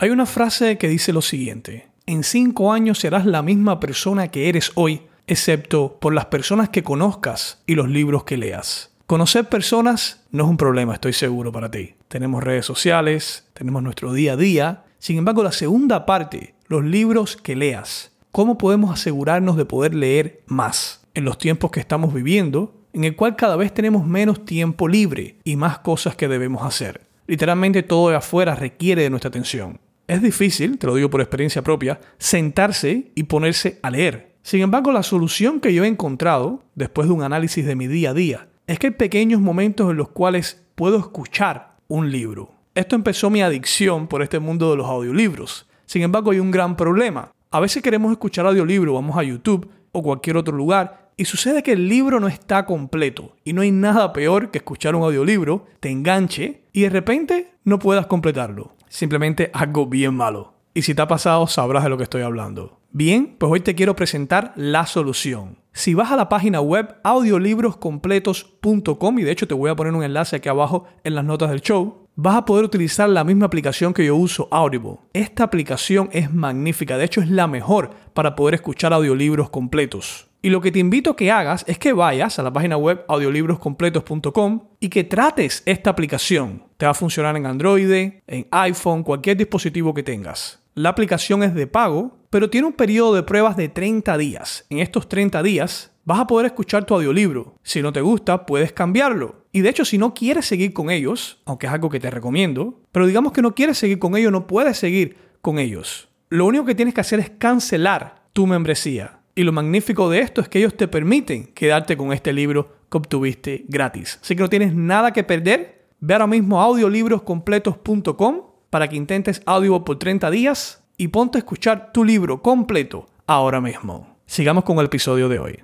Hay una frase que dice lo siguiente, en cinco años serás la misma persona que eres hoy, excepto por las personas que conozcas y los libros que leas. Conocer personas no es un problema, estoy seguro para ti. Tenemos redes sociales, tenemos nuestro día a día. Sin embargo, la segunda parte, los libros que leas. ¿Cómo podemos asegurarnos de poder leer más en los tiempos que estamos viviendo, en el cual cada vez tenemos menos tiempo libre y más cosas que debemos hacer? Literalmente todo de afuera requiere de nuestra atención. Es difícil, te lo digo por experiencia propia, sentarse y ponerse a leer. Sin embargo, la solución que yo he encontrado, después de un análisis de mi día a día, es que hay pequeños momentos en los cuales puedo escuchar un libro. Esto empezó mi adicción por este mundo de los audiolibros. Sin embargo, hay un gran problema. A veces queremos escuchar audiolibro, vamos a YouTube o cualquier otro lugar y sucede que el libro no está completo y no hay nada peor que escuchar un audiolibro, te enganche y de repente no puedas completarlo. Simplemente algo bien malo. Y si te ha pasado, sabrás de lo que estoy hablando. Bien, pues hoy te quiero presentar la solución. Si vas a la página web audiolibroscompletos.com, y de hecho te voy a poner un enlace aquí abajo en las notas del show, vas a poder utilizar la misma aplicación que yo uso, Audible. Esta aplicación es magnífica, de hecho es la mejor para poder escuchar audiolibros completos. Y lo que te invito a que hagas es que vayas a la página web audiolibroscompletos.com y que trates esta aplicación. Te va a funcionar en Android, en iPhone, cualquier dispositivo que tengas. La aplicación es de pago, pero tiene un periodo de pruebas de 30 días. En estos 30 días vas a poder escuchar tu audiolibro. Si no te gusta, puedes cambiarlo. Y de hecho, si no quieres seguir con ellos, aunque es algo que te recomiendo, pero digamos que no quieres seguir con ellos, no puedes seguir con ellos. Lo único que tienes que hacer es cancelar tu membresía. Y lo magnífico de esto es que ellos te permiten quedarte con este libro que obtuviste gratis. Así que no tienes nada que perder. Ve ahora mismo audiolibroscompletos.com para que intentes audio por 30 días y ponte a escuchar tu libro completo ahora mismo. Sigamos con el episodio de hoy.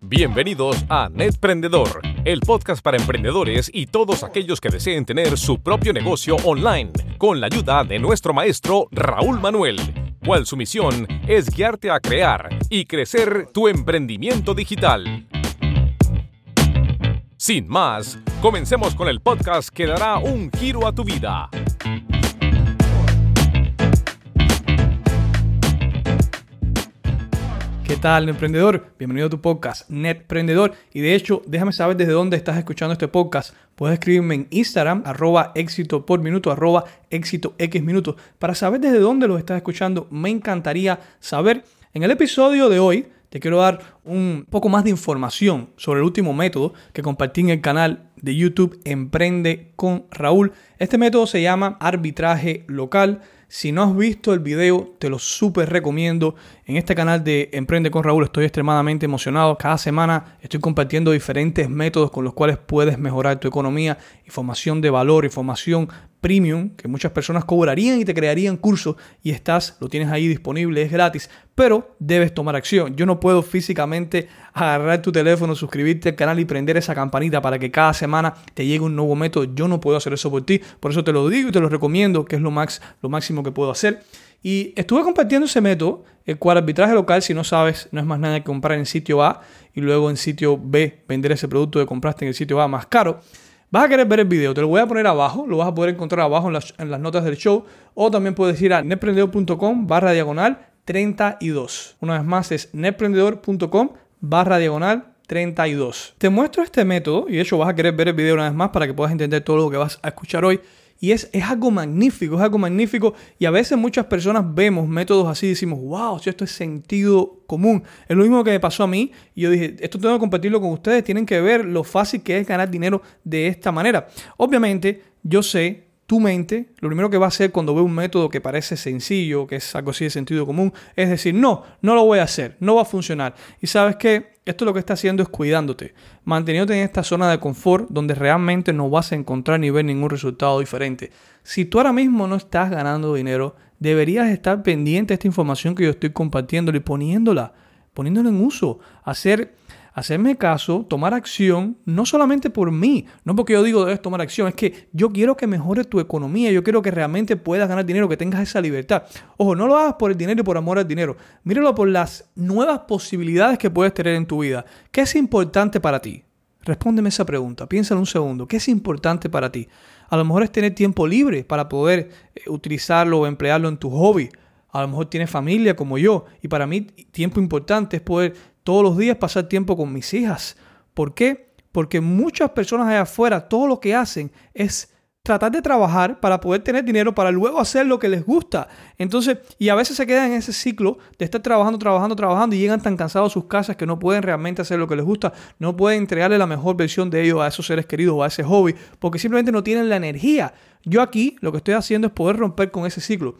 Bienvenidos a Netprendedor, el podcast para emprendedores y todos aquellos que deseen tener su propio negocio online, con la ayuda de nuestro maestro Raúl Manuel, cual su misión es guiarte a crear y crecer tu emprendimiento digital. Sin más, comencemos con el podcast que dará un giro a tu vida. Tal, emprendedor? Bienvenido a tu podcast, Netprendedor. Y de hecho, déjame saber desde dónde estás escuchando este podcast. Puedes escribirme en Instagram, arroba éxito por arroba éxito x para saber desde dónde lo estás escuchando. Me encantaría saber. En el episodio de hoy te quiero dar un poco más de información sobre el último método que compartí en el canal de YouTube Emprende con Raúl. Este método se llama arbitraje local. Si no has visto el video, te lo súper recomiendo. En este canal de Emprende con Raúl estoy extremadamente emocionado. Cada semana estoy compartiendo diferentes métodos con los cuales puedes mejorar tu economía, información de valor, información premium que muchas personas cobrarían y te crearían cursos y estás, lo tienes ahí disponible, es gratis, pero debes tomar acción. Yo no puedo físicamente agarrar tu teléfono, suscribirte al canal y prender esa campanita para que cada semana te llegue un nuevo método. Yo no puedo hacer eso por ti, por eso te lo digo y te lo recomiendo, que es lo, max, lo máximo que puedo hacer. Y estuve compartiendo ese método, el cual arbitraje local, si no sabes, no es más nada que comprar en sitio A y luego en sitio B vender ese producto que compraste en el sitio A más caro. Vas a querer ver el video, te lo voy a poner abajo, lo vas a poder encontrar abajo en las, notas del show o también puedes ir a netprendedor.com barra diagonal 32. Una vez más es netprendedor.com barra diagonal 32. Te muestro este método y de hecho vas a querer ver el video una vez más para que puedas entender todo lo que vas a escuchar hoy. Y es, es algo magnífico, es algo magnífico. Y a veces muchas personas vemos métodos así y decimos, wow, si esto es sentido común. Es lo mismo que me pasó a mí. Y yo dije, esto tengo que compartirlo con ustedes. Tienen que ver lo fácil que es ganar dinero de esta manera. Obviamente, yo sé tu mente, lo primero que va a hacer cuando ve un método que parece sencillo, que es algo así de sentido común, es decir, no, no lo voy a hacer, no va a funcionar. Y sabes que esto lo que está haciendo es cuidándote, manteniéndote en esta zona de confort donde realmente no vas a encontrar ni ver ningún resultado diferente. Si tú ahora mismo no estás ganando dinero, deberías estar pendiente de esta información que yo estoy compartiendo y poniéndola, poniéndola en uso, hacer hacerme caso, tomar acción, no solamente por mí, no porque yo digo debes tomar acción, es que yo quiero que mejore tu economía, yo quiero que realmente puedas ganar dinero, que tengas esa libertad. Ojo, no lo hagas por el dinero y por amor al dinero, míralo por las nuevas posibilidades que puedes tener en tu vida. ¿Qué es importante para ti? Respóndeme esa pregunta, piensa en un segundo, ¿qué es importante para ti? A lo mejor es tener tiempo libre para poder eh, utilizarlo o emplearlo en tu hobby. A lo mejor tienes familia como yo y para mí tiempo importante es poder todos los días pasar tiempo con mis hijas. ¿Por qué? Porque muchas personas allá afuera todo lo que hacen es tratar de trabajar para poder tener dinero para luego hacer lo que les gusta. Entonces, y a veces se quedan en ese ciclo de estar trabajando, trabajando, trabajando y llegan tan cansados a sus casas que no pueden realmente hacer lo que les gusta, no pueden entregarle la mejor versión de ellos a esos seres queridos o a ese hobby, porque simplemente no tienen la energía. Yo aquí lo que estoy haciendo es poder romper con ese ciclo,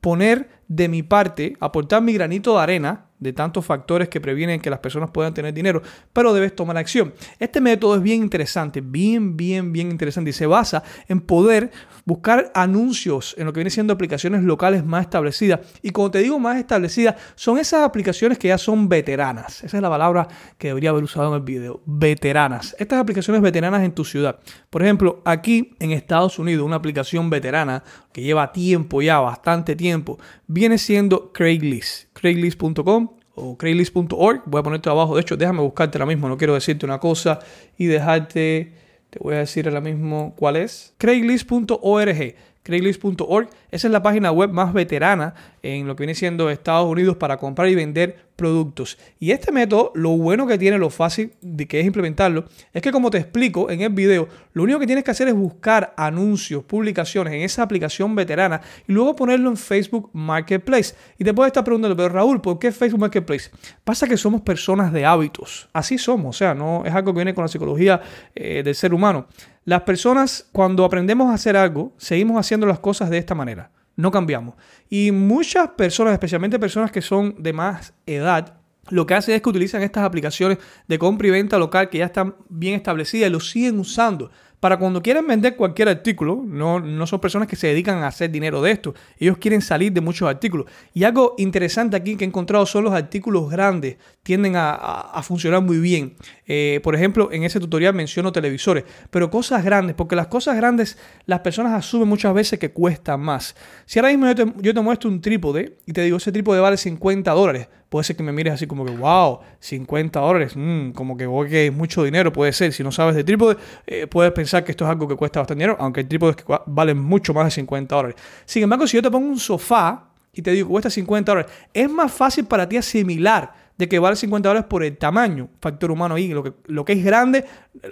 poner de mi parte, aportar mi granito de arena de tantos factores que previenen que las personas puedan tener dinero, pero debes tomar acción. Este método es bien interesante, bien, bien, bien interesante y se basa en poder buscar anuncios en lo que viene siendo aplicaciones locales más establecidas. Y como te digo más establecidas, son esas aplicaciones que ya son veteranas. Esa es la palabra que debería haber usado en el video, veteranas. Estas aplicaciones veteranas en tu ciudad. Por ejemplo, aquí en Estados Unidos, una aplicación veterana que lleva tiempo ya, bastante tiempo, viene siendo Craigslist. Craigslist.com o craigslist.org. Voy a ponerte abajo. De hecho, déjame buscarte ahora mismo. No quiero decirte una cosa y dejarte. Te voy a decir ahora mismo cuál es. Craigslist.org. Craigslist.org. Esa es la página web más veterana en lo que viene siendo Estados Unidos para comprar y vender productos. Y este método, lo bueno que tiene, lo fácil de que es implementarlo, es que como te explico en el video, lo único que tienes que hacer es buscar anuncios, publicaciones en esa aplicación veterana y luego ponerlo en Facebook Marketplace. Y te puedes estar preguntando, pero Raúl, ¿por qué Facebook Marketplace? Pasa que somos personas de hábitos. Así somos, o sea, no es algo que viene con la psicología eh, del ser humano. Las personas, cuando aprendemos a hacer algo, seguimos haciendo las cosas de esta manera no cambiamos. Y muchas personas, especialmente personas que son de más edad, lo que hacen es que utilizan estas aplicaciones de compra y venta local que ya están bien establecidas y lo siguen usando para cuando quieren vender cualquier artículo, no, no son personas que se dedican a hacer dinero de esto, ellos quieren salir de muchos artículos. Y algo interesante aquí que he encontrado son los artículos grandes, tienden a, funcionar muy bien. Eh, por ejemplo, en ese tutorial menciono televisores, pero cosas grandes, porque las cosas grandes las personas asumen muchas veces que cuestan más. Si ahora mismo yo te, yo te muestro un trípode y te digo ese trípode vale 50 dólares, puede ser que me mires así como que, wow, 50 dólares, mm, como que que es mucho dinero, puede ser. Si no sabes de trípode, eh, puedes pensar que esto es algo que cuesta bastante dinero, aunque hay trípodes que valen mucho más de 50 dólares. Sin embargo, si yo te pongo un sofá y te digo cuesta 50 dólares, es más fácil para ti asimilar de que vale 50 dólares por el tamaño, factor humano ahí, lo que, lo que es grande,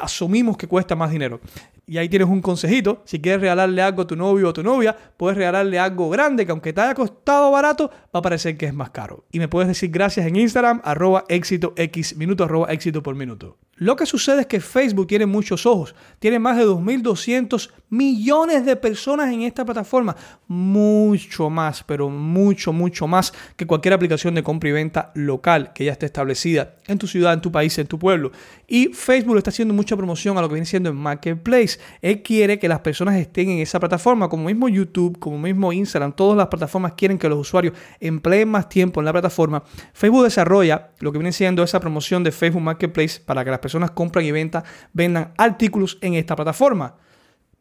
asumimos que cuesta más dinero. Y ahí tienes un consejito. Si quieres regalarle algo a tu novio o a tu novia, puedes regalarle algo grande que aunque te haya costado barato, va a parecer que es más caro. Y me puedes decir gracias en Instagram, arroba éxito x minuto, arroba éxito por minuto. Lo que sucede es que Facebook tiene muchos ojos. Tiene más de 2.200 millones de personas en esta plataforma. Mucho más, pero mucho, mucho más que cualquier aplicación de compra y venta local que ya esté establecida en tu ciudad, en tu país, en tu pueblo. Y Facebook está haciendo mucha promoción a lo que viene siendo en Marketplace. Él quiere que las personas estén en esa plataforma, como mismo YouTube, como mismo Instagram. Todas las plataformas quieren que los usuarios empleen más tiempo en la plataforma. Facebook desarrolla lo que viene siendo esa promoción de Facebook Marketplace para que las personas compran y ventan, vendan artículos en esta plataforma.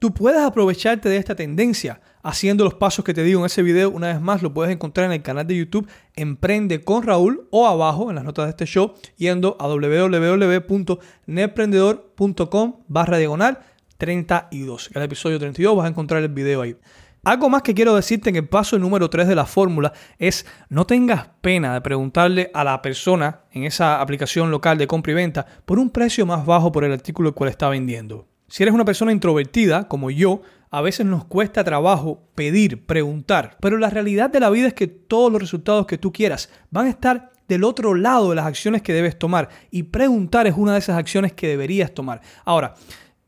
Tú puedes aprovecharte de esta tendencia haciendo los pasos que te digo en ese video. Una vez más, lo puedes encontrar en el canal de YouTube Emprende con Raúl o abajo en las notas de este show yendo a www.netprendedor.com barra diagonal 32. En el episodio 32 vas a encontrar el video ahí. Algo más que quiero decirte en el paso número 3 de la fórmula es no tengas pena de preguntarle a la persona en esa aplicación local de compra y venta por un precio más bajo por el artículo el cual está vendiendo. Si eres una persona introvertida como yo, a veces nos cuesta trabajo pedir, preguntar, pero la realidad de la vida es que todos los resultados que tú quieras van a estar del otro lado de las acciones que debes tomar y preguntar es una de esas acciones que deberías tomar. Ahora,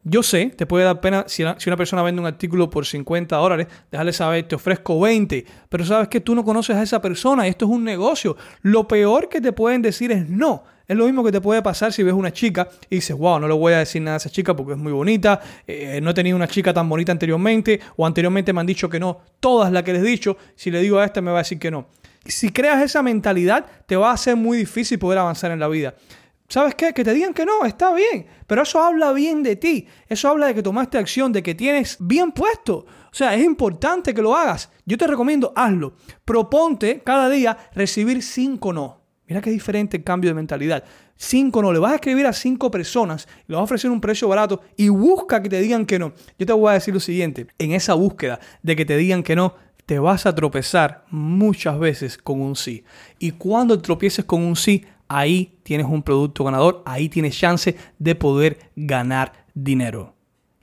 yo sé, te puede dar pena si una, persona vende un artículo por 50 dólares, déjale saber, te ofrezco 20, pero sabes que tú no conoces a esa persona esto es un negocio. Lo peor que te pueden decir es no. Es lo mismo que te puede pasar si ves una chica y dices, wow, no le voy a decir nada a esa chica porque es muy bonita, eh, no he tenido una chica tan bonita anteriormente, o anteriormente me han dicho que no, todas las que les he dicho, si le digo a esta me va a decir que no. Si creas esa mentalidad, te va a ser muy difícil poder avanzar en la vida ¿Sabes qué? Que te digan que no, está bien. Pero eso habla bien de ti. Eso habla de que tomaste acción, de que tienes bien puesto. O sea, es importante que lo hagas. Yo te recomiendo, hazlo. Proponte cada día recibir cinco no. Mira qué diferente cambio de mentalidad. Cinco no. Le vas a escribir a cinco personas, le vas a ofrecer un precio barato y busca que te digan que no. Yo te voy a decir lo siguiente. En esa búsqueda de que te digan que no, te vas a tropezar muchas veces con un sí. Y cuando tropieces con un sí, ahí tienes un producto ganador, ahí tienes chance de poder ganar dinero.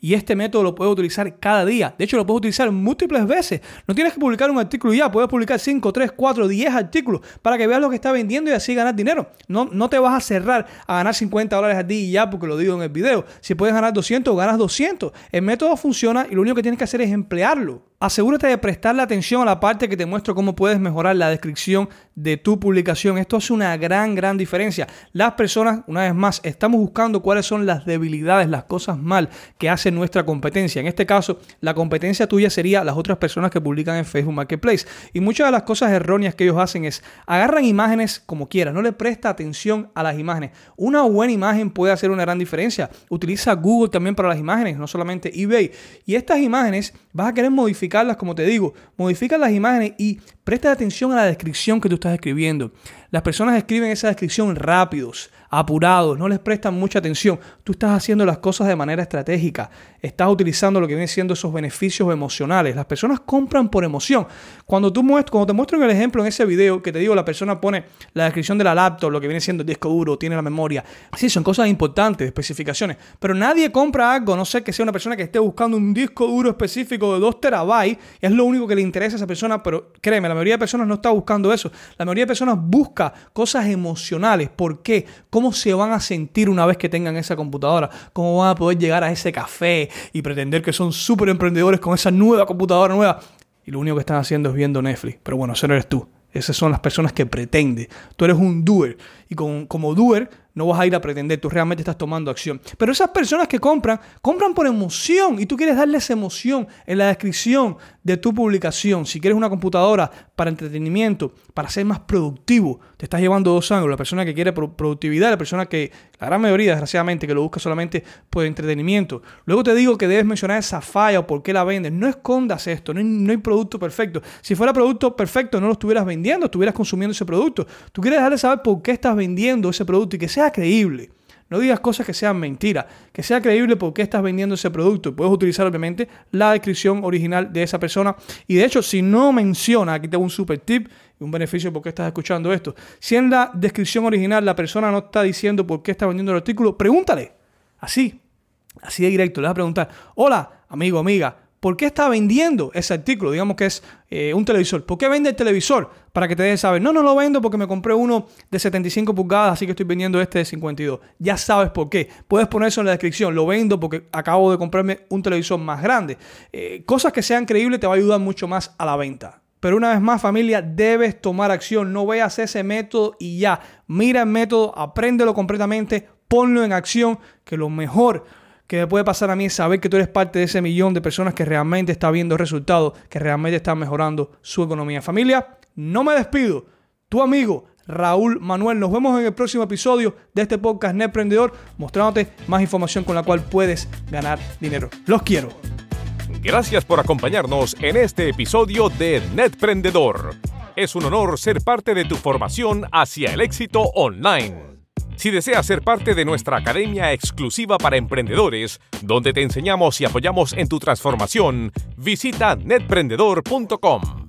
Y este método lo puedes utilizar cada día. De hecho, lo puedes utilizar múltiples veces. No tienes que publicar un artículo ya. Puedes publicar 5, 3, 4, 10 artículos para que veas lo que está vendiendo y así ganar dinero. No, no te vas a cerrar a ganar 50 dólares al día y ya porque lo digo en el video. Si puedes ganar 200, ganas 200. El método funciona y lo único que tienes que hacer es emplearlo. Asegúrate de prestarle atención a la parte que te muestro cómo puedes mejorar la descripción de tu publicación. Esto hace una gran, gran diferencia. Las personas, una vez más, estamos buscando cuáles son las debilidades, las cosas mal que hace nuestra competencia. En este caso, la competencia tuya sería las otras personas que publican en Facebook Marketplace. Y muchas de las cosas erróneas que ellos hacen es agarran imágenes como quieran, no le presta atención a las imágenes. Una buena imagen puede hacer una gran diferencia. Utiliza Google también para las imágenes, no solamente eBay. Y estas imágenes vas a querer modificar como te digo, modifica las imágenes y presta atención a la descripción que tú estás escribiendo. Las personas escriben esa descripción rápidos, apurados, no les prestan mucha atención. Tú estás haciendo las cosas de manera estratégica, estás utilizando lo que viene siendo esos beneficios emocionales. Las personas compran por emoción. Cuando, tú cuando te muestro el ejemplo en ese video que te digo, la persona pone la descripción de la laptop, lo que viene siendo el disco duro, tiene la memoria. Sí, son cosas importantes, especificaciones. Pero nadie compra algo, no sé que sea una persona que esté buscando un disco duro específico de 2 terabytes, es lo único que le interesa a esa persona, pero créeme, la mayoría de personas no está buscando eso. La mayoría de personas busca cosas emocionales. ¿Por qué? ¿Cómo se van a sentir una vez que tengan esa computadora? ¿Cómo van a poder llegar a ese café y pretender que son súper emprendedores con esa nueva computadora nueva? Y lo único que están haciendo es viendo Netflix. Pero bueno, eso no eres tú. Esas son las personas que pretende. Tú eres un doer. Y como doer no vas a ir a pretender, tú realmente estás tomando acción. Pero esas personas que compran, compran por emoción y tú quieres darles emoción en la descripción de tu publicación. Si quieres una computadora para entretenimiento, para ser más productivo, te estás llevando dos ángulos. La persona que quiere productividad, la persona que, la gran mayoría, desgraciadamente, que lo busca solamente por entretenimiento. Luego te digo que debes mencionar esa falla o por qué la vendes. No escondas esto, no hay, producto perfecto. Si fuera producto perfecto, no lo estuvieras vendiendo, estuvieras consumiendo ese producto. Tú quieres dejarle saber por qué estás vendiendo ese producto y que sea creíble. No digas cosas que sean mentiras, que sea creíble por qué estás vendiendo ese producto. Puedes utilizar obviamente la descripción original de esa persona. Y de hecho, si no menciona, aquí tengo un super tip y un beneficio por qué estás escuchando esto. Si en la descripción original la persona no está diciendo por qué está vendiendo el artículo, pregúntale. Así, así de directo. Le vas a preguntar, hola, amigo, amiga, ¿Por qué está vendiendo ese artículo? Digamos que es eh, un televisor. ¿Por qué vende el televisor? Para que te dejes saber. No, no lo vendo porque me compré uno de 75 pulgadas, así que estoy vendiendo este de 52. Ya sabes por qué. Puedes poner eso en la descripción. Lo vendo porque acabo de comprarme un televisor más grande. Eh, cosas que sean creíbles te va a ayudar mucho más a la venta. Pero una vez más, familia, debes tomar acción. No veas ese método y ya. Mira el método, apréndelo completamente, ponlo en acción, que lo mejor que me puede pasar a mí saber que tú eres parte de ese millón de personas que realmente está viendo resultados, que realmente están mejorando su economía. Familia, no me despido. Tu amigo Raúl Manuel. Nos vemos en el próximo episodio de este podcast Netprendedor, mostrándote más información con la cual puedes ganar dinero. Los quiero. Gracias por acompañarnos en este episodio de Netprendedor. Es un honor ser parte de tu formación hacia el éxito online. Si deseas ser parte de nuestra academia exclusiva para emprendedores, donde te enseñamos y apoyamos en tu transformación, visita netprendedor.com.